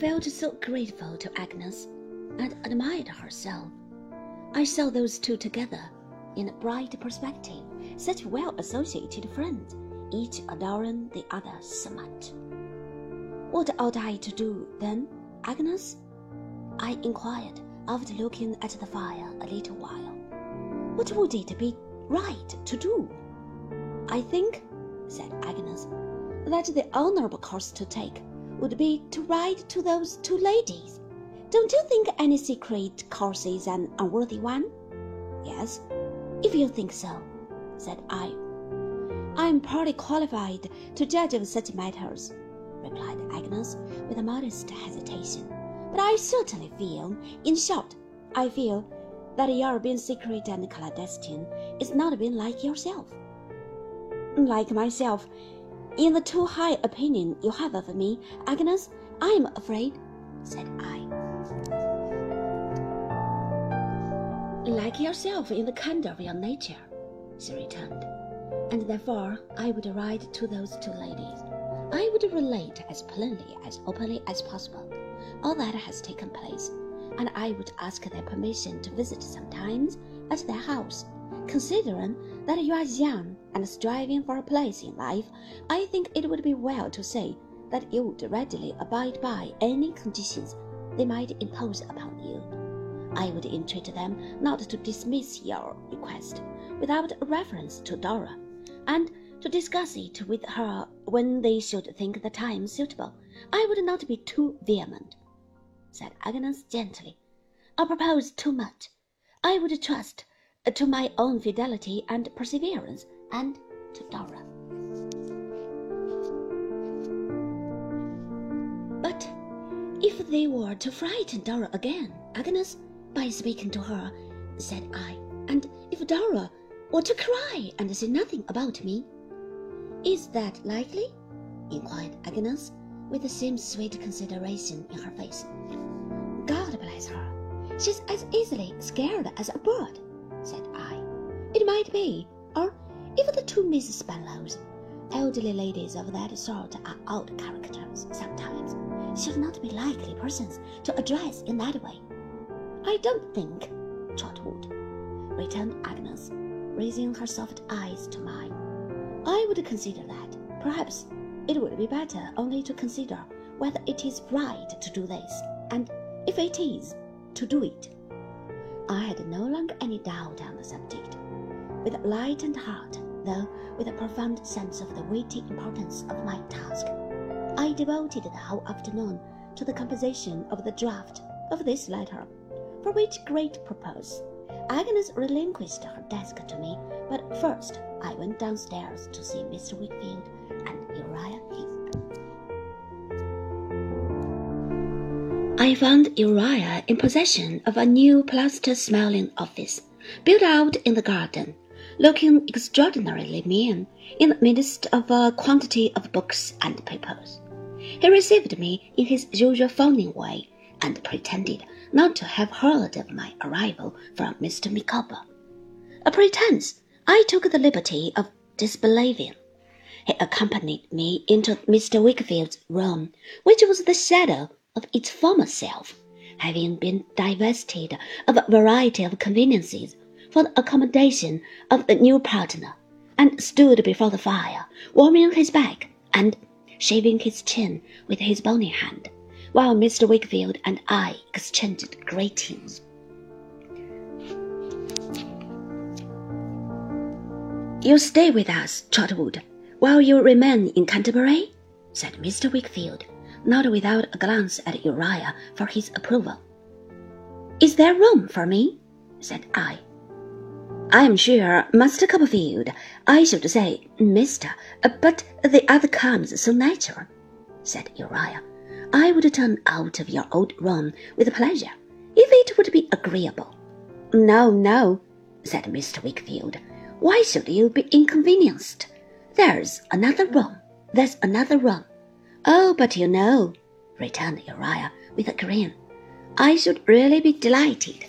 felt so grateful to Agnes and admired herself. I saw those two together in a bright perspective, such well associated friends, each adoring the other so much. What ought I to do then, Agnes? I inquired after looking at the fire a little while. What would it be right to do? I think, said Agnes, that the honorable course to take would be to write to those two ladies. Don't you think any secret course is an unworthy one? Yes, if you think so, said I. I am partly qualified to judge of such matters, replied Agnes with a modest hesitation. But I certainly feel, in short, I feel that your being secret and clandestine is not being like yourself. Like myself, in the too high opinion you have of me, Agnes, I am afraid, said I. Like yourself in the candour of your nature, she returned, and therefore I would write to those two ladies. I would relate as plainly, as openly as possible, all that has taken place, and I would ask their permission to visit sometimes at their house. Considering that you are young and striving for a place in life, I think it would be well to say that you would readily abide by any conditions they might impose upon you. I would entreat them not to dismiss your request without reference to Dora, and to discuss it with her when they should think the time suitable. I would not be too vehement, said Agnes gently, or propose too much. I would trust to my own fidelity and perseverance, and to Dora. But if they were to frighten Dora again, Agnes, by speaking to her, said I, and if Dora were to cry and say nothing about me, is that likely? inquired Agnes, with the same sweet consideration in her face. God bless her. She's as easily scared as a bird said I. It might be, or if the two Miss Spenlows, elderly ladies of that sort are odd characters sometimes, should not be likely persons to address in that way. I don't think, Trotwood, returned Agnes, raising her soft eyes to mine. I would consider that. Perhaps it would be better only to consider whether it is right to do this, and if it is, to do it. I had no longer any doubt on the subject. With a lightened heart, though with a profound sense of the weighty importance of my task, I devoted the whole afternoon to the composition of the draft of this letter, for which great purpose Agnes relinquished her desk to me. But first, I went downstairs to see Mr. Wickfield and Uriah Heep. I found Uriah in possession of a new plaster smelling office, built out in the garden, looking extraordinarily mean in the midst of a quantity of books and papers. He received me in his usual phoning way, and pretended not to have heard of my arrival from Mr. Micawber. A pretense I took the liberty of disbelieving. He accompanied me into Mr. Wickfield's room, which was the shadow of its former self, having been divested of a variety of conveniences for the accommodation of the new partner, and stood before the fire, warming his back and shaving his chin with his bony hand, while Mr. Wickfield and I exchanged greetings. You stay with us, Trotwood, while you remain in Canterbury? said Mr. Wickfield not without a glance at Uriah for his approval. Is there room for me? said I. I am sure, Master Copperfield, I should say Mister, but the other comes so natural, said Uriah. I would turn out of your old room with pleasure, if it would be agreeable. No, no, said Mr. Wickfield. Why should you be inconvenienced? There's another room. There's another room. Oh, but you know, returned Uriah with a grin, I should really be delighted